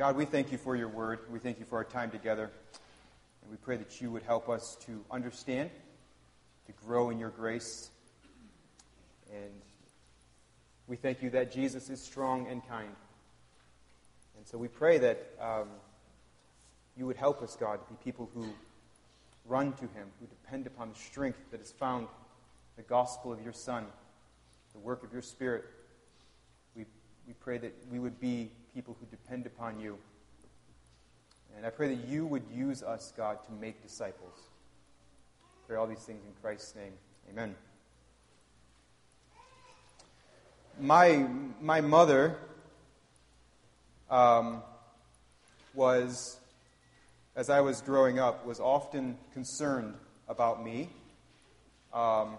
God, we thank you for your word. We thank you for our time together. And we pray that you would help us to understand, to grow in your grace. And we thank you that Jesus is strong and kind. And so we pray that um, you would help us, God, to be people who run to him, who depend upon the strength that is found the gospel of your Son, the work of your Spirit. We, we pray that we would be people who depend upon you. And I pray that you would use us, God, to make disciples. I pray all these things in Christ's name. Amen. My, my mother um, was, as I was growing up, was often concerned about me. Um,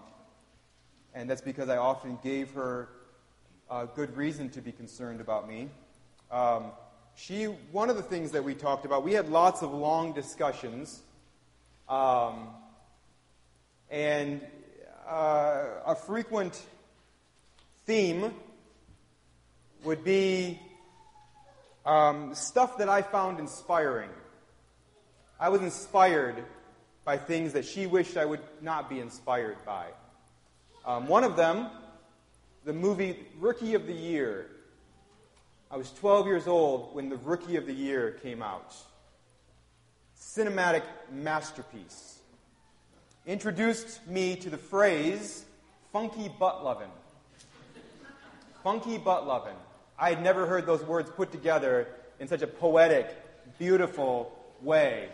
and that's because I often gave her a good reason to be concerned about me. Um, she, one of the things that we talked about, we had lots of long discussions, um, and uh, a frequent theme would be um, stuff that I found inspiring. I was inspired by things that she wished I would not be inspired by. Um, one of them, the movie Rookie of the Year I was 12 years old when the Rookie of the Year came out. Cinematic masterpiece. Introduced me to the phrase funky butt lovin'. funky butt lovin'. I had never heard those words put together in such a poetic, beautiful way.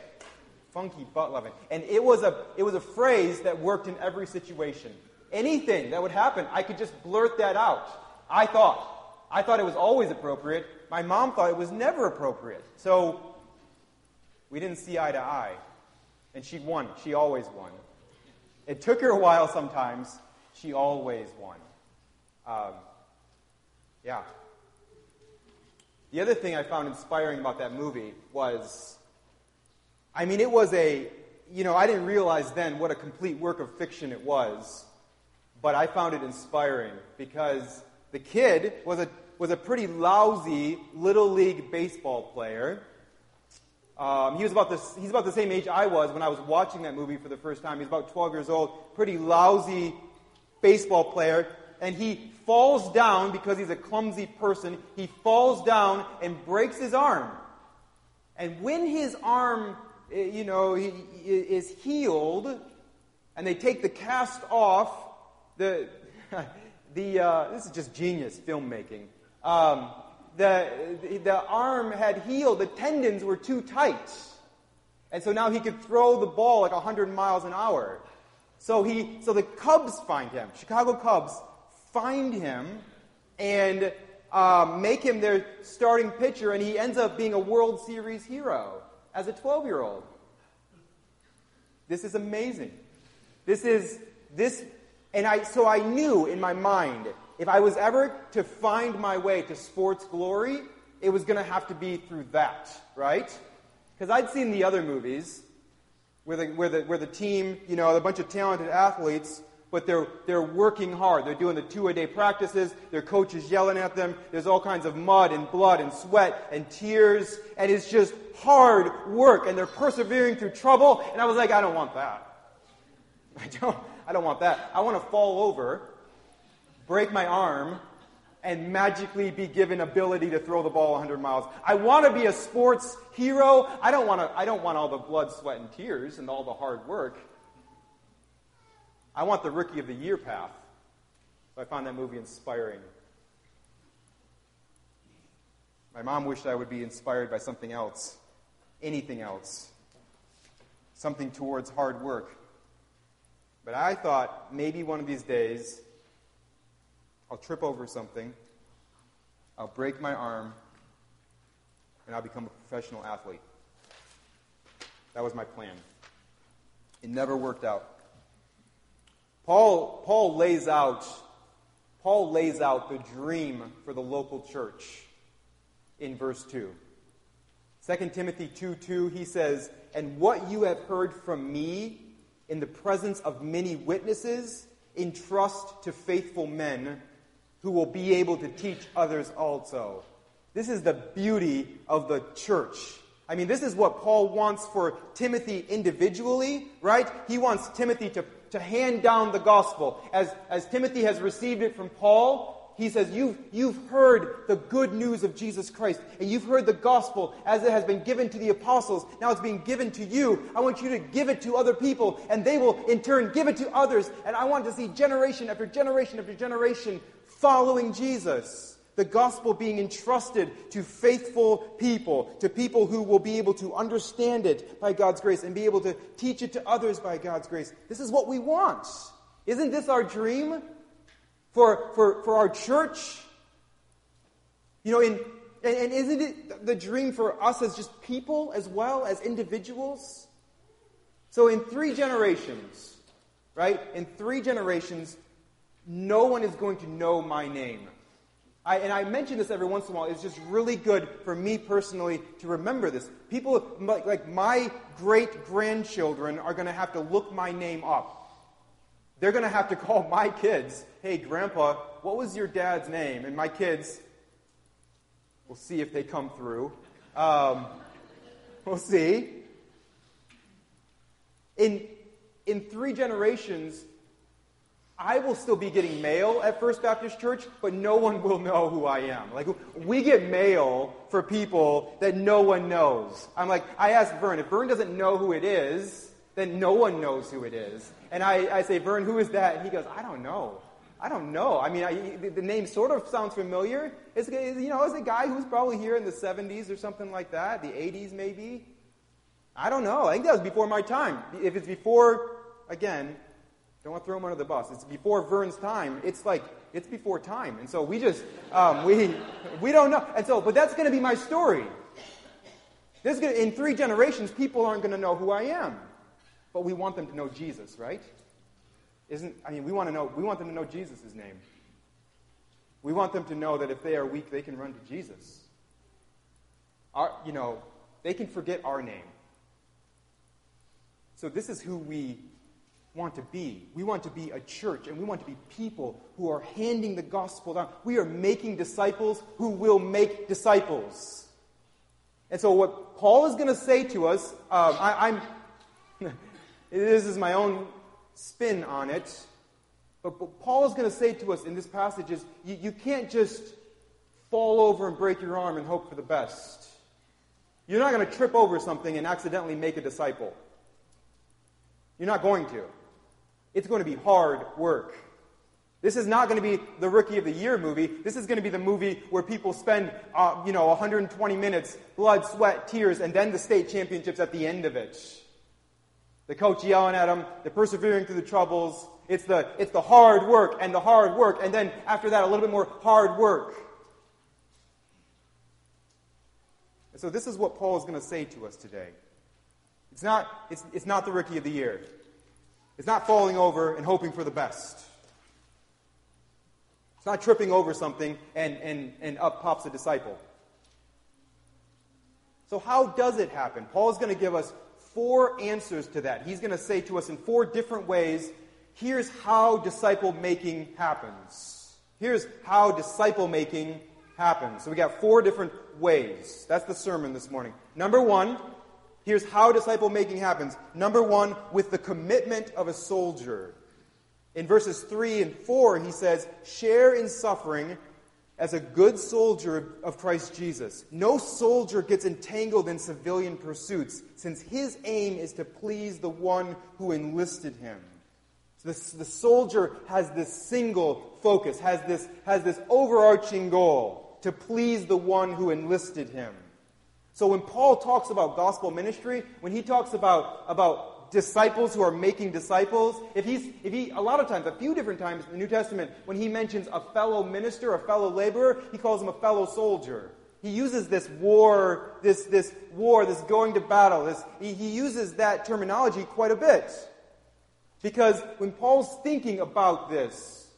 Funky butt lovin'. And it was a it was a phrase that worked in every situation. Anything that would happen, I could just blurt that out. I thought. I thought it was always appropriate. My mom thought it was never appropriate. So we didn't see eye to eye. And she won. She always won. It took her a while sometimes. She always won. Um, yeah. The other thing I found inspiring about that movie was I mean, it was a, you know, I didn't realize then what a complete work of fiction it was, but I found it inspiring because the kid was a, was a pretty lousy little league baseball player. Um, he was about the, he's about the same age I was when I was watching that movie for the first time. He's about 12 years old, pretty lousy baseball player. And he falls down because he's a clumsy person. He falls down and breaks his arm. And when his arm, eh, you know, is healed, and they take the cast off, the the, uh, this is just genius filmmaking. Um, the, the arm had healed, the tendons were too tight. And so now he could throw the ball like 100 miles an hour. So, he, so the Cubs find him, Chicago Cubs find him and uh, make him their starting pitcher, and he ends up being a World Series hero as a 12 year old. This is amazing. This is, this and I, so I knew in my mind, if I was ever to find my way to sports glory, it was going to have to be through that, right? Because I'd seen the other movies where the, where, the, where the team, you know, a bunch of talented athletes, but they're, they're working hard. They're doing the two a day practices. Their coach is yelling at them. There's all kinds of mud and blood and sweat and tears. And it's just hard work. And they're persevering through trouble. And I was like, I don't want that. I don't, I don't want that. I want to fall over, break my arm, and magically be given ability to throw the ball 100 miles. I want to be a sports hero. I don't want to, I don't want all the blood, sweat, and tears and all the hard work. I want the rookie of the year path. So I found that movie inspiring. My mom wished I would be inspired by something else, anything else, something towards hard work. But I thought maybe one of these days I'll trip over something, I'll break my arm, and I'll become a professional athlete. That was my plan. It never worked out. Paul, Paul lays out Paul lays out the dream for the local church in verse 2. 2 Timothy 2 2, he says, And what you have heard from me in the presence of many witnesses, entrust to faithful men who will be able to teach others also. This is the beauty of the church. I mean, this is what Paul wants for Timothy individually, right? He wants Timothy to, to hand down the gospel. As, as Timothy has received it from Paul, he says, you've, you've heard the good news of Jesus Christ, and you've heard the gospel as it has been given to the apostles. Now it's being given to you. I want you to give it to other people, and they will in turn give it to others. And I want to see generation after generation after generation following Jesus the gospel being entrusted to faithful people, to people who will be able to understand it by God's grace and be able to teach it to others by God's grace. This is what we want. Isn't this our dream for, for, for our church? You know, in, and, and isn't it the dream for us as just people as well as individuals? So, in three generations, right? In three generations, no one is going to know my name. I, and I mention this every once in a while. It's just really good for me personally to remember this. People, like, like my great grandchildren, are going to have to look my name up. They're going to have to call my kids, hey, Grandpa, what was your dad's name? And my kids, we'll see if they come through. Um, we'll see. In, in three generations, I will still be getting mail at First Baptist Church, but no one will know who I am. Like, we get mail for people that no one knows. I'm like, I ask Vern, if Vern doesn't know who it is, then no one knows who it is. And I, I say, Vern, who is that? And he goes, I don't know. I don't know. I mean, I, the, the, name sort of sounds familiar. It's, you know, it's a guy who's probably here in the 70s or something like that, the 80s maybe. I don't know. I think that was before my time. If it's before, again, don't want to throw him under the bus. It's before Vern's time. It's like it's before time, and so we just um, we we don't know. And so, but that's going to be my story. This is gonna, in three generations, people aren't going to know who I am, but we want them to know Jesus, right? Isn't I mean, we want to know. We want them to know Jesus' name. We want them to know that if they are weak, they can run to Jesus. Our, you know, they can forget our name. So this is who we want to be. We want to be a church, and we want to be people who are handing the gospel down. We are making disciples who will make disciples. And so, what Paul is going to say to us, um, I, am this is my own spin on it, but what Paul is going to say to us in this passage is you, you can't just fall over and break your arm and hope for the best. You're not going to trip over something and accidentally make a disciple. You're not going to. It's going to be hard work. This is not going to be the Rookie of the Year movie. This is going to be the movie where people spend, uh, you know, 120 minutes, blood, sweat, tears, and then the state championships at the end of it. The coach yelling at them, the persevering through the troubles. It's the, it's the hard work and the hard work, and then after that, a little bit more hard work. And so this is what Paul is going to say to us today. It's not, it's, it's not the Rookie of the Year. It's not falling over and hoping for the best. It's not tripping over something and, and, and up pops a disciple. So, how does it happen? Paul is going to give us four answers to that. He's going to say to us in four different ways here's how disciple making happens. Here's how disciple making happens. So, we got four different ways. That's the sermon this morning. Number one, Here's how disciple making happens. Number one, with the commitment of a soldier. In verses 3 and 4, he says, Share in suffering as a good soldier of Christ Jesus. No soldier gets entangled in civilian pursuits, since his aim is to please the one who enlisted him. So the, the soldier has this single focus, has this, has this overarching goal to please the one who enlisted him. So when Paul talks about gospel ministry, when he talks about, about disciples who are making disciples, if he's, if he, a lot of times, a few different times in the New Testament, when he mentions a fellow minister, a fellow laborer, he calls him a fellow soldier. He uses this war, this, this war, this going to battle, this, he, he uses that terminology quite a bit. Because when Paul's thinking about this,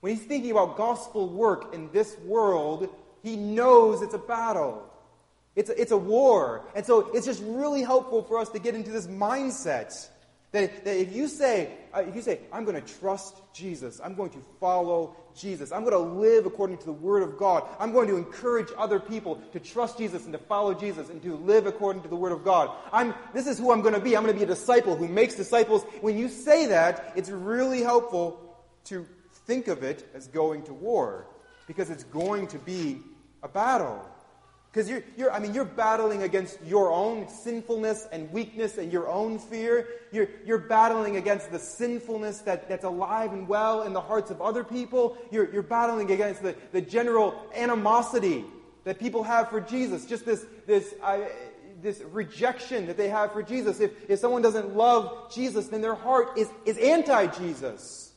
when he's thinking about gospel work in this world, he knows it's a battle. It's a, it's a war. And so it's just really helpful for us to get into this mindset that, that if you say, uh, if you say, I'm going to trust Jesus, I'm going to follow Jesus. I'm going to live according to the Word of God. I'm going to encourage other people to trust Jesus and to follow Jesus and to live according to the Word of God. I'm, this is who I'm going to be. I'm going to be a disciple who makes disciples. When you say that, it's really helpful to think of it as going to war because it's going to be a battle. Because you're, you're, I mean, you're battling against your own sinfulness and weakness and your own fear. You're, you're battling against the sinfulness that, that's alive and well in the hearts of other people. You're, you're battling against the, the general animosity that people have for Jesus. Just this, this, this rejection that they have for Jesus. If, if someone doesn't love Jesus, then their heart is, is anti Jesus.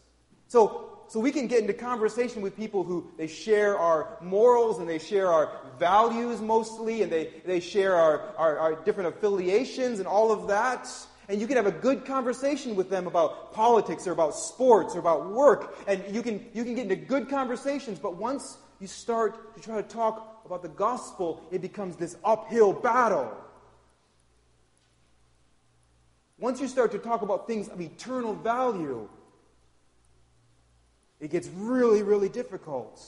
So so we can get into conversation with people who they share our morals and they share our values mostly and they, they share our, our, our different affiliations and all of that. And you can have a good conversation with them about politics or about sports or about work. And you can, you can get into good conversations. But once you start to try to talk about the gospel, it becomes this uphill battle. Once you start to talk about things of eternal value, it gets really, really difficult.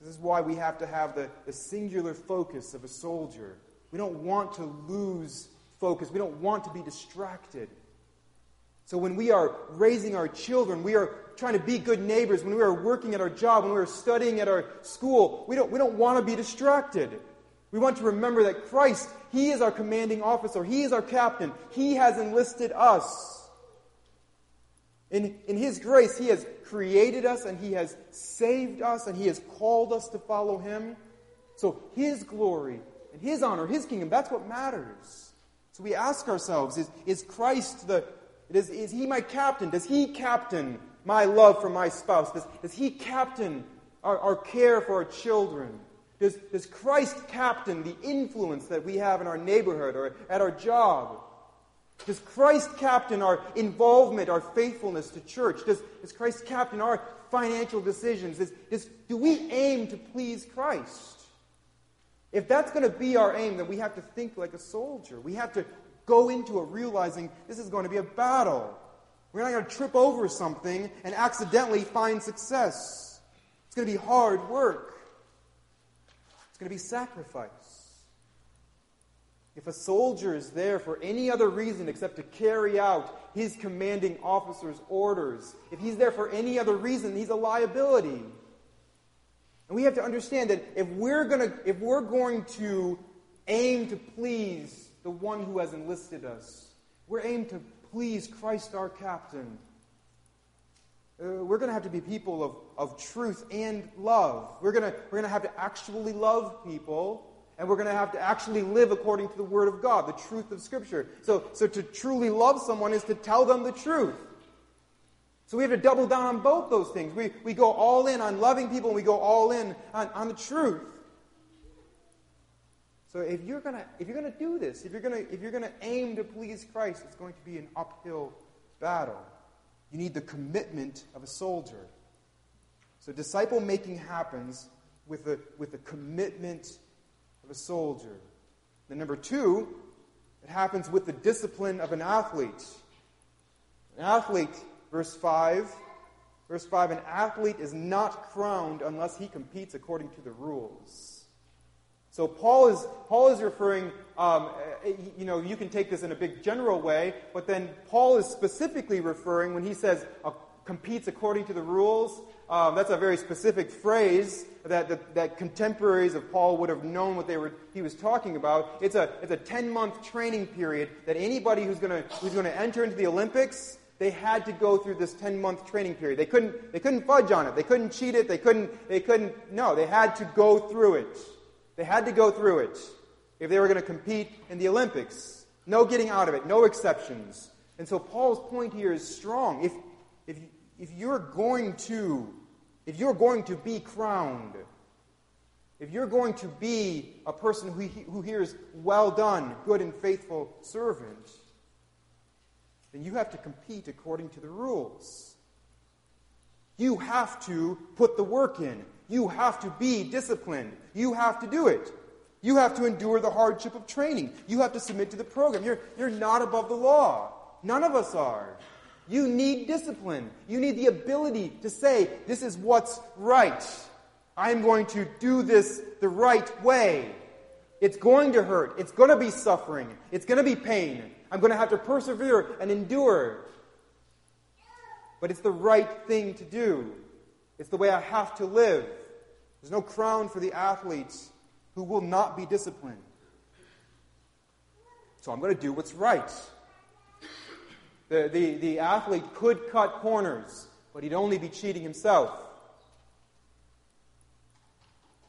This is why we have to have the, the singular focus of a soldier. We don't want to lose focus, we don't want to be distracted. So when we are raising our children, we are trying to be good neighbors, when we are working at our job, when we are studying at our school, we don't, we don't want to be distracted. We want to remember that Christ, He is our commanding officer, He is our captain, He has enlisted us. In, in His grace, He has created us and He has saved us and He has called us to follow Him. So His glory and His honor, His kingdom, that's what matters. So we ask ourselves is, is Christ the, is, is He my captain? Does He captain my love for my spouse? Does, does He captain our, our care for our children? Does, does Christ captain the influence that we have in our neighborhood or at our job? Does Christ captain our involvement, our faithfulness to church? Does, does Christ captain our financial decisions? Does, does, do we aim to please Christ? If that's going to be our aim, then we have to think like a soldier. We have to go into it realizing this is going to be a battle. We're not going to trip over something and accidentally find success. It's going to be hard work, it's going to be sacrifice. If a soldier is there for any other reason except to carry out his commanding officer's orders, if he's there for any other reason, he's a liability. And we have to understand that if we're, gonna, if we're going to aim to please the one who has enlisted us, we're aimed to please Christ our captain. Uh, we're going to have to be people of, of truth and love. We're going we're going to have to actually love people and we're going to have to actually live according to the Word of God, the truth of Scripture. So, so to truly love someone is to tell them the truth. So we have to double down on both those things. We, we go all in on loving people and we go all in on, on the truth. So if you're gonna if you're gonna do this, if you're gonna if you're gonna aim to please Christ, it's going to be an uphill battle. You need the commitment of a soldier. So disciple making happens with the with the commitment of a soldier. Then, number two, it happens with the discipline of an athlete. An athlete, verse 5, verse 5, an athlete is not crowned unless he competes according to the rules. So Paul is, Paul is referring, um, you know, you can take this in a big general way, but then Paul is specifically referring when he says competes according to the rules. Um, that's a very specific phrase that, that, that, contemporaries of Paul would have known what they were, he was talking about. It's a, it's a 10 month training period that anybody who's going who's going to enter into the Olympics, they had to go through this 10 month training period. They couldn't, they couldn't fudge on it. They couldn't cheat it. They couldn't, they couldn't, no, they had to go through it. They had to go through it if they were going to compete in the Olympics. No getting out of it, no exceptions. And so Paul's point here is strong. If, if, you're going to, if you're going to be crowned, if you're going to be a person who, who hears, well done, good and faithful servant, then you have to compete according to the rules. You have to put the work in. You have to be disciplined. You have to do it. You have to endure the hardship of training. You have to submit to the program. You're, you're not above the law. None of us are. You need discipline. You need the ability to say, this is what's right. I'm going to do this the right way. It's going to hurt. It's going to be suffering. It's going to be pain. I'm going to have to persevere and endure. But it's the right thing to do. It's the way I have to live. There's no crown for the athletes who will not be disciplined. So I'm going to do what's right. The, the, the athlete could cut corners, but he'd only be cheating himself.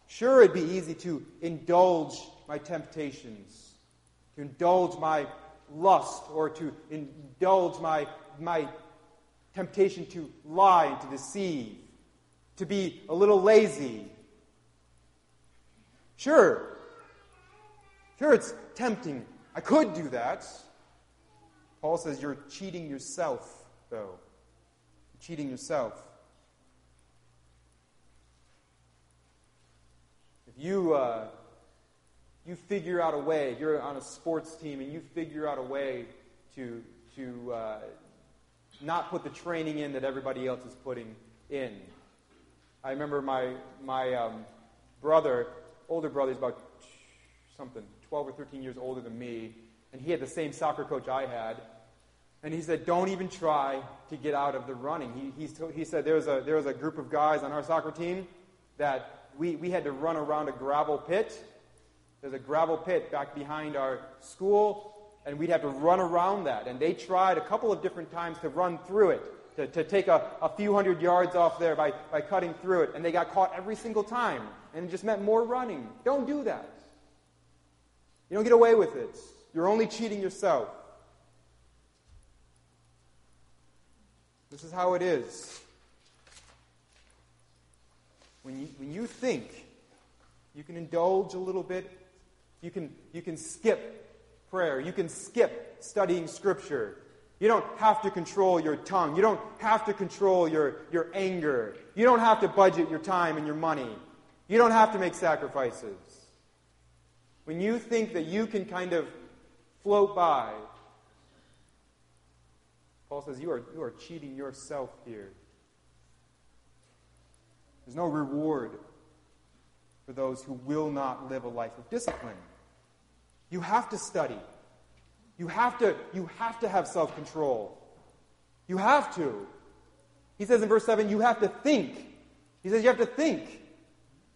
Sure, it'd be easy to indulge my temptations, to indulge my lust, or to indulge my, my temptation to lie and to deceive, to be a little lazy. Sure. Sure, it's tempting. I could do that. Paul says you're cheating yourself, though. You're cheating yourself. If you, uh, you figure out a way, you're on a sports team and you figure out a way to, to uh, not put the training in that everybody else is putting in. I remember my, my um, brother, older brother, he's about something, 12 or 13 years older than me, and he had the same soccer coach I had. And he said, Don't even try to get out of the running. He, he said there was, a, there was a group of guys on our soccer team that we, we had to run around a gravel pit. There's a gravel pit back behind our school, and we'd have to run around that. And they tried a couple of different times to run through it, to, to take a, a few hundred yards off there by, by cutting through it. And they got caught every single time. And it just meant more running. Don't do that. You don't get away with it. You're only cheating yourself. This is how it is. When you, when you think you can indulge a little bit, you can, you can skip prayer. You can skip studying Scripture. You don't have to control your tongue. You don't have to control your, your anger. You don't have to budget your time and your money. You don't have to make sacrifices. When you think that you can kind of float by, Paul says you are, you are cheating yourself here. There's no reward for those who will not live a life of discipline. You have to study. You have to, you have to have self control. You have to. He says in verse 7, you have to think. He says you have to think.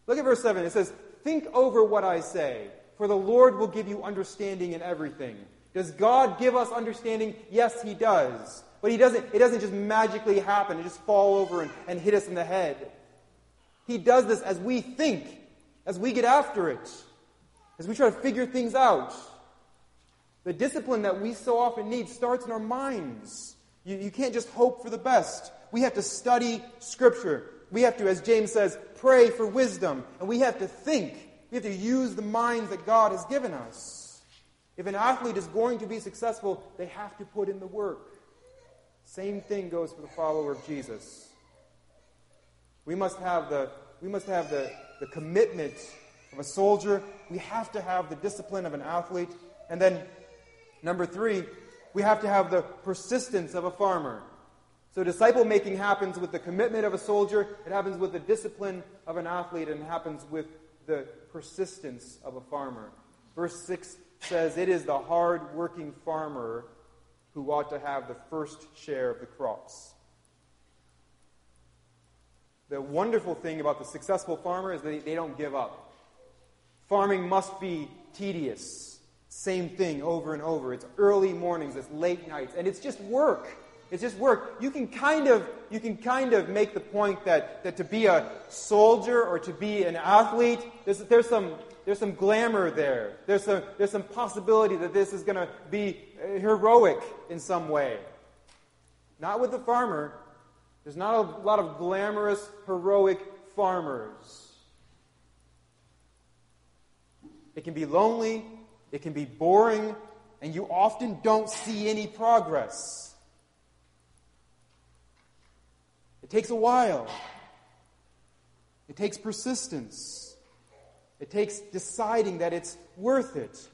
Look at verse 7. It says, Think over what I say, for the Lord will give you understanding in everything. Does God give us understanding? Yes, He does. But he doesn't, it doesn't just magically happen and just fall over and, and hit us in the head. He does this as we think, as we get after it as we try to figure things out. The discipline that we so often need starts in our minds. You, you can't just hope for the best. We have to study Scripture. We have to, as James says, pray for wisdom. And we have to think. We have to use the minds that God has given us. If an athlete is going to be successful, they have to put in the work. Same thing goes for the follower of Jesus. We must have the, we must have the, the commitment of a soldier. We have to have the discipline of an athlete. And then, number three, we have to have the persistence of a farmer. So, disciple making happens with the commitment of a soldier, it happens with the discipline of an athlete, and it happens with the persistence of a farmer. Verse 6 says, It is the hard working farmer who ought to have the first share of the crops. The wonderful thing about the successful farmer is that they, don't give up. Farming must be tedious. Same thing over and over. It's early mornings, it's late nights, and it's just work. It's just work. You can kind of you can kind of make the point that, that to be a soldier or to be an athlete, there's, there's some there's some glamour there. There's some there's some possibility that this is going to be uh, heroic in some way. Not with the farmer. There's not a lot of glamorous, heroic farmers. It can be lonely, it can be boring, and you often don't see any progress. It takes a while. It takes persistence. It takes deciding that it's worth it.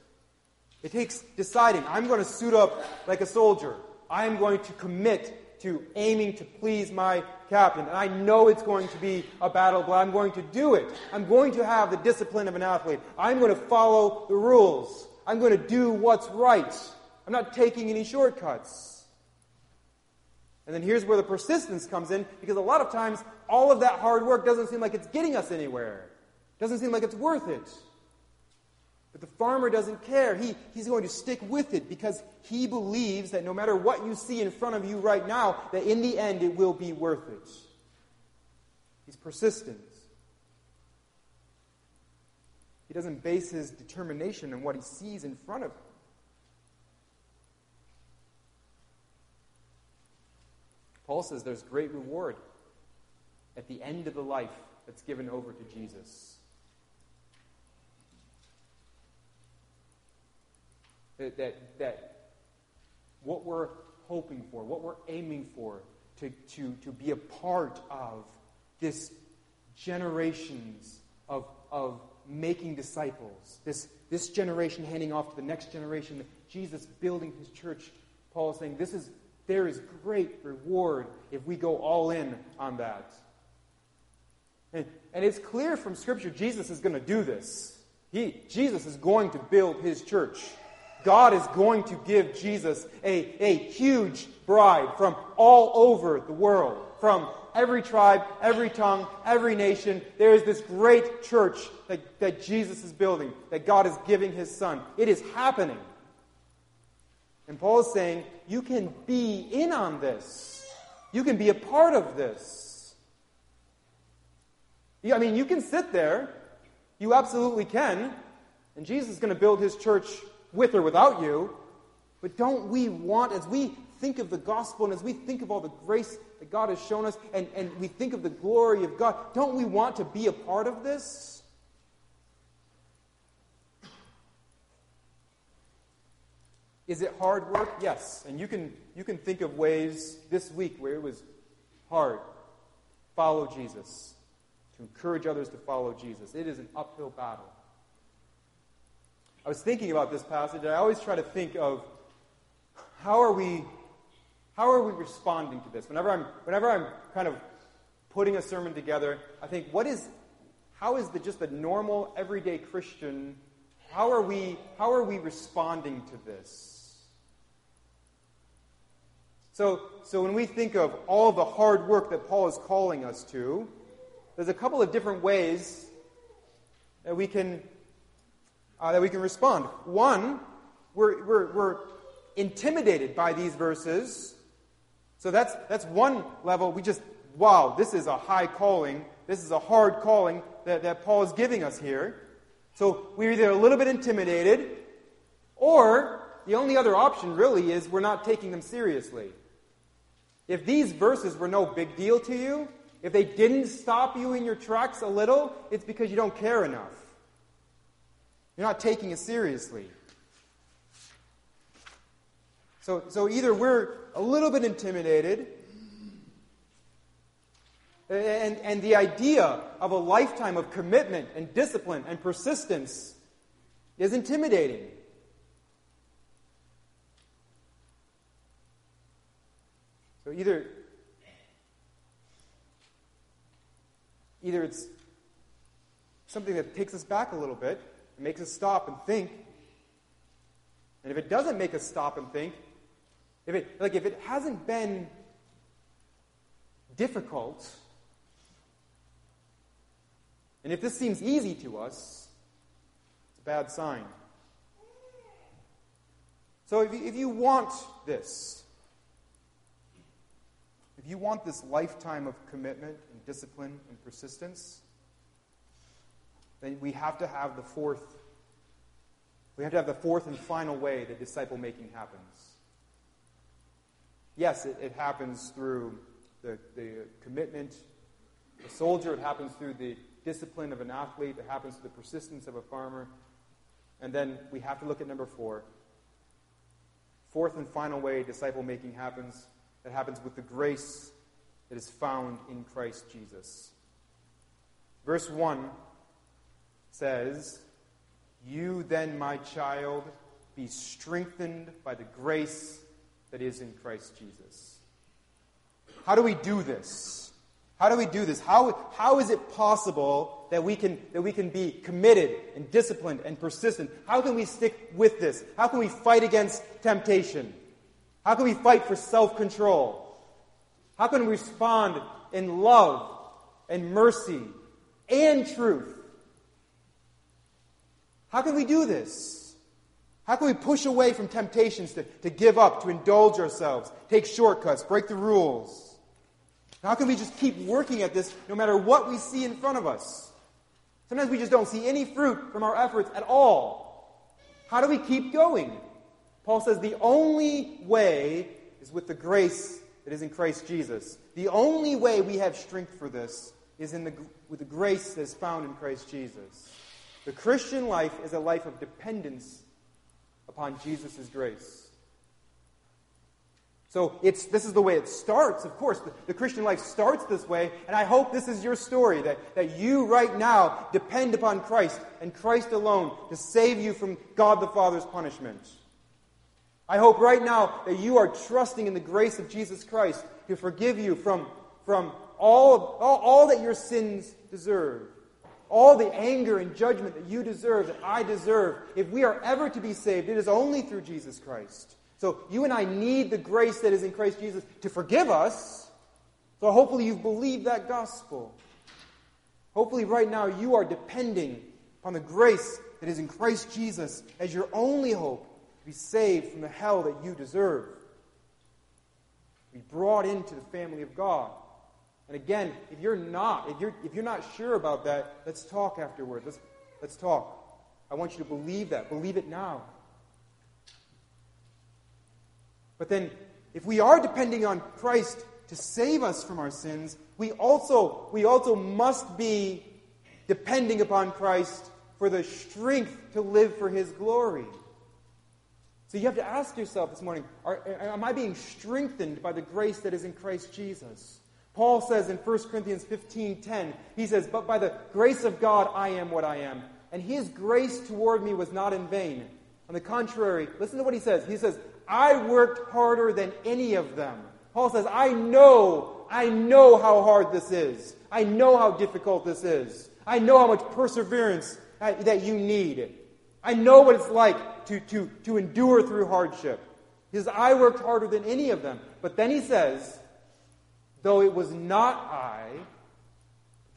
It takes deciding, I'm going to suit up like a soldier. I'm going to commit to aiming to please my captain. And I know it's going to be a battle, but I'm going to do it. I'm going to have the discipline of an athlete. I'm going to follow the rules. I'm going to do what's right. I'm not taking any shortcuts. And then here's where the persistence comes in, because a lot of times all of that hard work doesn't seem like it's getting us anywhere. Doesn't seem like it's worth it. But the farmer doesn't care. He, he's going to stick with it because he believes that no matter what you see in front of you right now, that in the end it will be worth it. He's persistent. He doesn't base his determination on what he sees in front of him. Paul says there's great reward at the end of the life that's given over to Jesus. That, that, that what we're hoping for, what we're aiming for, to, to, to be a part of this generations of, of making disciples, this, this generation handing off to the next generation, Jesus building his church. Paul is saying this is, there is great reward if we go all in on that. And, and it's clear from Scripture Jesus is going to do this. He, Jesus is going to build his church. God is going to give Jesus a, a huge bride from all over the world, from every tribe, every tongue, every nation. There is this great church that, that Jesus is building, that God is giving his son. It is happening. And Paul is saying, you can be in on this. You can be a part of this. I mean, you can sit there. You absolutely can. And Jesus is going to build his church with or without you. But don't we want, as we think of the gospel and as we think of all the grace that God has shown us and, and we think of the glory of God, don't we want to be a part of this? Is it hard work? Yes. And you can, you can think of ways this week where it was hard. Follow Jesus. To encourage others to follow Jesus. It is an uphill battle. I was thinking about this passage, and I always try to think of how are we, how are we responding to this? Whenever I'm, whenever I'm kind of putting a sermon together, I think, what is, how is the, just the normal, everyday Christian, how are we, how are we responding to this? So, so when we think of all the hard work that Paul is calling us to, there's a couple of different ways that we can uh, that we can respond. One, we're, we're, we're intimidated by these verses. So that's, that's one level. We just, wow, this is a high calling. This is a hard calling that, that Paul is giving us here. So we're either a little bit intimidated, or the only other option really is we're not taking them seriously. If these verses were no big deal to you, if they didn't stop you in your tracks a little, it's because you don't care enough. You're not taking it seriously. So, so either we're a little bit intimidated, and, and the idea of a lifetime of commitment and discipline and persistence is intimidating. So either either it's something that takes us back a little bit, it makes us stop and think. And if it doesn't make us stop and think, if it like if it hasn't been difficult, and if this seems easy to us, it's a bad sign. So if you, if you want this, if you want this lifetime of commitment and discipline and persistence, then we have to have the fourth. We have to have the fourth and final way that disciple making happens. Yes, it, it happens through the, the commitment a soldier, it happens through the discipline of an athlete, it happens through the persistence of a farmer. And then we have to look at number four. Fourth and final way disciple making happens, that happens with the grace that is found in Christ Jesus. Verse 1 says, You then, my child, be strengthened by the grace that is in Christ Jesus. how do we do this? How do we do this? How, how is it possible that we, can, that we can be committed and disciplined and persistent? How can we stick with this? How can we fight against temptation? How can we fight for self control? How can we respond in love and mercy and truth? How can we do this? How can we push away from temptations to, to give up, to indulge ourselves, take shortcuts, break the rules? How can we just keep working at this no matter what we see in front of us? Sometimes we just don't see any fruit from our efforts at all. How do we keep going? Paul says the only way is with the grace that is in Christ Jesus. The only way we have strength for this is in the, with the grace that is found in Christ Jesus. The Christian life is a life of dependence upon Jesus' grace. So it's, this is the way it starts, of course. The, the, Christian life starts this way, and I hope this is your story that, that you right now depend upon Christ and Christ alone to save you from God the Father's punishment. I hope right now that you are trusting in the grace of Jesus Christ to forgive you from, from all, all, all that your sins deserve. All the anger and judgment that you deserve, that I deserve. If we are ever to be saved, it is only through Jesus Christ. So you and I need the grace that is in Christ Jesus to forgive us. So hopefully you've believed that gospel. Hopefully right now you are depending upon the grace that is in Christ Jesus as your only hope to be saved from the hell that you deserve. To Be brought into the family of God. And again, if you're not, if you're, if you're not sure about that, let's talk afterward. Let's, let's talk. I want you to believe that. Believe it now. But then, if we are depending on Christ to save us from our sins, we also, we also must be depending upon Christ for the strength to live for His glory. So you have to ask yourself this morning are, Am I being strengthened by the grace that is in Christ Jesus? Paul says in 1 Corinthians 15 10, he says, But by the grace of God I am what I am. And his grace toward me was not in vain. On the contrary, listen to what he says. He says, I worked harder than any of them. Paul says, I know, I know how hard this is. I know how difficult this is. I know how much perseverance that you need. I know what it's like to, to, to endure through hardship. He says, I worked harder than any of them. But then he says, though it was not I,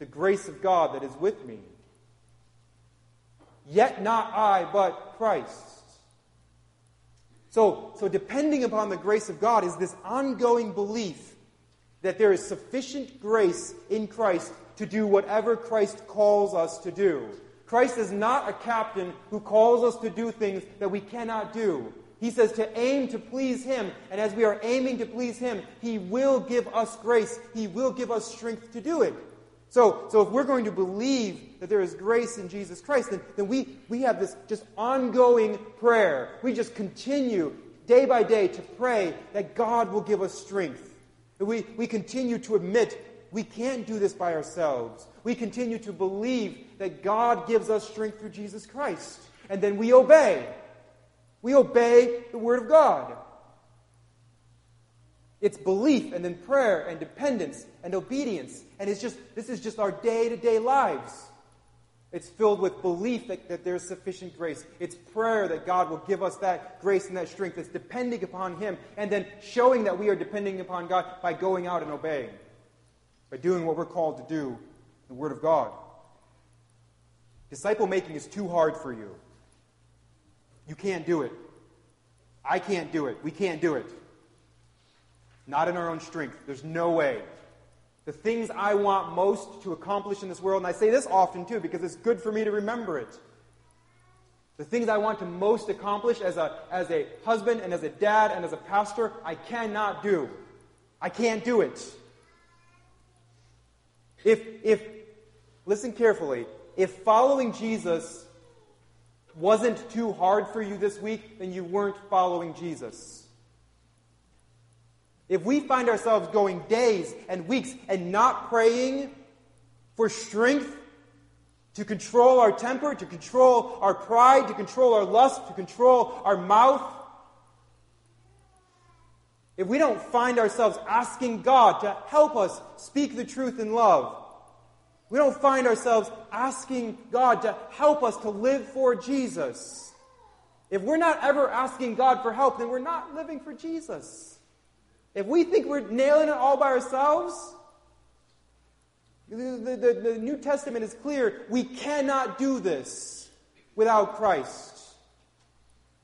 the grace of God that is with me. Yet not I, but Christ. So, so depending upon the grace of God is this ongoing belief that there is sufficient grace in Christ to do whatever Christ calls us to do. Christ is not a captain who calls us to do things that we cannot do. He says to aim to please Him, and as we are aiming to please Him, He will give us grace. He will give us strength to do it. So, so if we're going to believe that there is grace in Jesus Christ, then, then we, we have this just ongoing prayer. We just continue day by day to pray that God will give us strength. We, we continue to admit we can't do this by ourselves. We continue to believe that God gives us strength through Jesus Christ. And then we obey. We obey the Word of God. It's belief and then prayer and dependence and obedience. And it's just, this is just our day to day lives. It's filled with belief that, that there's sufficient grace. It's prayer that God will give us that grace and that strength. It's depending upon Him and then showing that we are depending upon God by going out and obeying, by doing what we're called to do, the Word of God. Disciple making is too hard for you. You can't do it. I can't do it. We can't do it not in our own strength. There's no way. The things I want most to accomplish in this world, and I say this often too because it's good for me to remember it. The things I want to most accomplish as a, as a husband and as a dad and as a pastor, I cannot do. I can't do it. If, if, listen carefully, if following Jesus wasn't too hard for you this week, then you weren't following Jesus. If we find ourselves going days and weeks and not praying for strength to control our temper, to control our pride, to control our lust, to control our mouth, if we don't find ourselves asking God to help us speak the truth in love, we don't find ourselves asking God to help us to live for Jesus. If we're not ever asking God for help, then we're not living for Jesus. If we think we're nailing it all by ourselves, the, the, the, New Testament is clear. We cannot do this without Christ.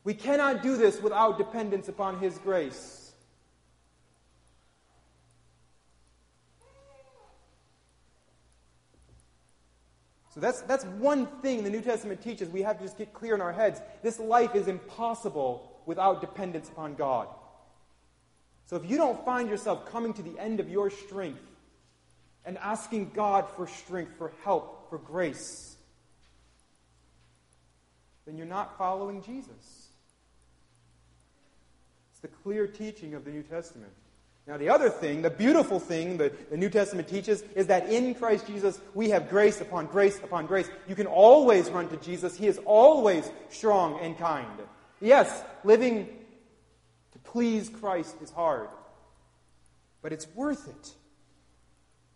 We cannot do this without dependence upon His grace. So that's, that's one thing the New Testament teaches we have to just get clear in our heads. This life is impossible without dependence upon God. So if you don't find yourself coming to the end of your strength and asking God for strength, for help, for grace, then you're not following Jesus. It's the clear teaching of the New Testament. Now, the other thing, the beautiful thing that the New Testament teaches is that in Christ Jesus we have grace upon grace upon grace. You can always run to Jesus. He is always strong and kind. Yes, living to please Christ is hard, but it's worth it.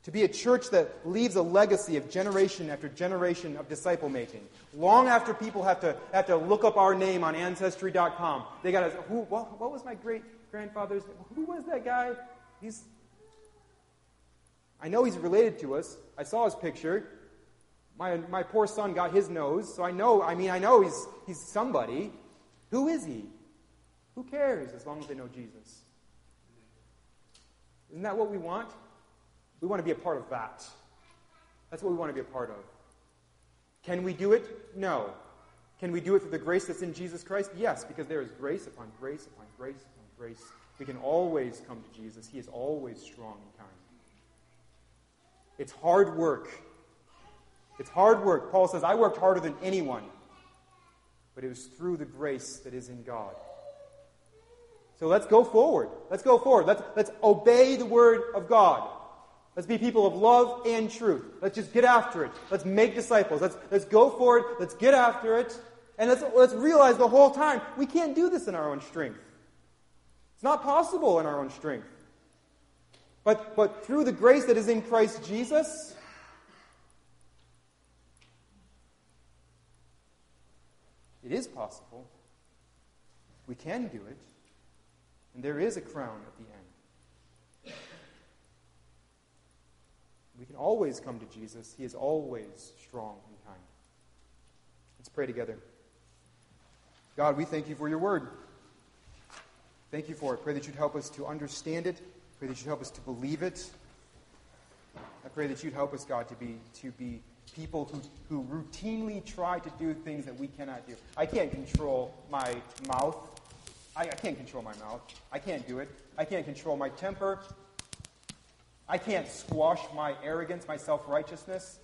To be a church that leaves a legacy of generation after generation of disciple making. Long after people have to, have to look up our name on Ancestry.com, they got to, who, what, what was my great grandfather's? Who was that guy? He's, I know he's related to us. I saw his picture. My, my poor son got his nose, so I know, I mean, I know he's, he's somebody. Who is he? Who cares as long as they know Jesus? Isn't that what we want? We want to be a part of that. That's what we want to be a part of. Can we do it? No. Can we do it through the grace that's in Jesus Christ? Yes, because there is grace upon grace upon grace grace. We can always come to Jesus. He is always strong and kind. It's hard work. It's hard work. Paul says, I worked harder than anyone, but it was through the grace that is in God. So let's go forward. Let's go forward. Let's, let's obey the word of God. Let's be people of love and truth. Let's just get after it. Let's make disciples. Let's, let's go forward. Let's get after it. And let's, let's realize the whole time we can't do this in our own strength. It's not possible in our own strength. But, but through the grace that is in Christ Jesus, it is possible. We can do it. And there is a crown at the end. We can always come to Jesus. He is always strong and kind. Let's pray together. God, we thank you for your word. Thank you for it. Pray that you'd help us to understand it. Pray that you'd help us to believe it. I pray that you'd help us, God, to be, to be people who, who routinely try to do things that we cannot do. I can't control my mouth. I, I can't control my mouth. I can't do it. I can't control my temper. I can't squash my arrogance, my self righteousness.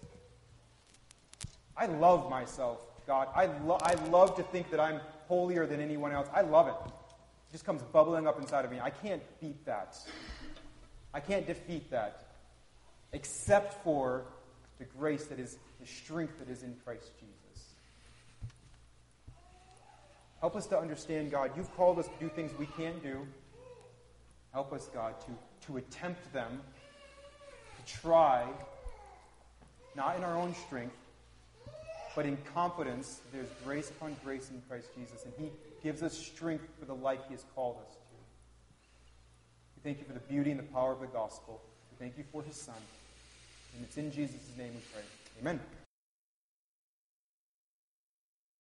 I love myself, God. I, lo- I love to think that I'm holier than anyone else. I love it. Just comes bubbling up inside of me. I can't beat that. I can't defeat that except for the grace that is, the strength that is in Christ Jesus. Help us to understand, God, you've called us to do things we can't do. Help us, God, to, to attempt them to try, not in our own strength, but in confidence, there's grace upon grace in Christ Jesus, and He gives us strength for the life He has called us to. We thank you for the beauty and the power of the gospel. We thank you for His Son. And it's in Jesus' name we pray. Amen.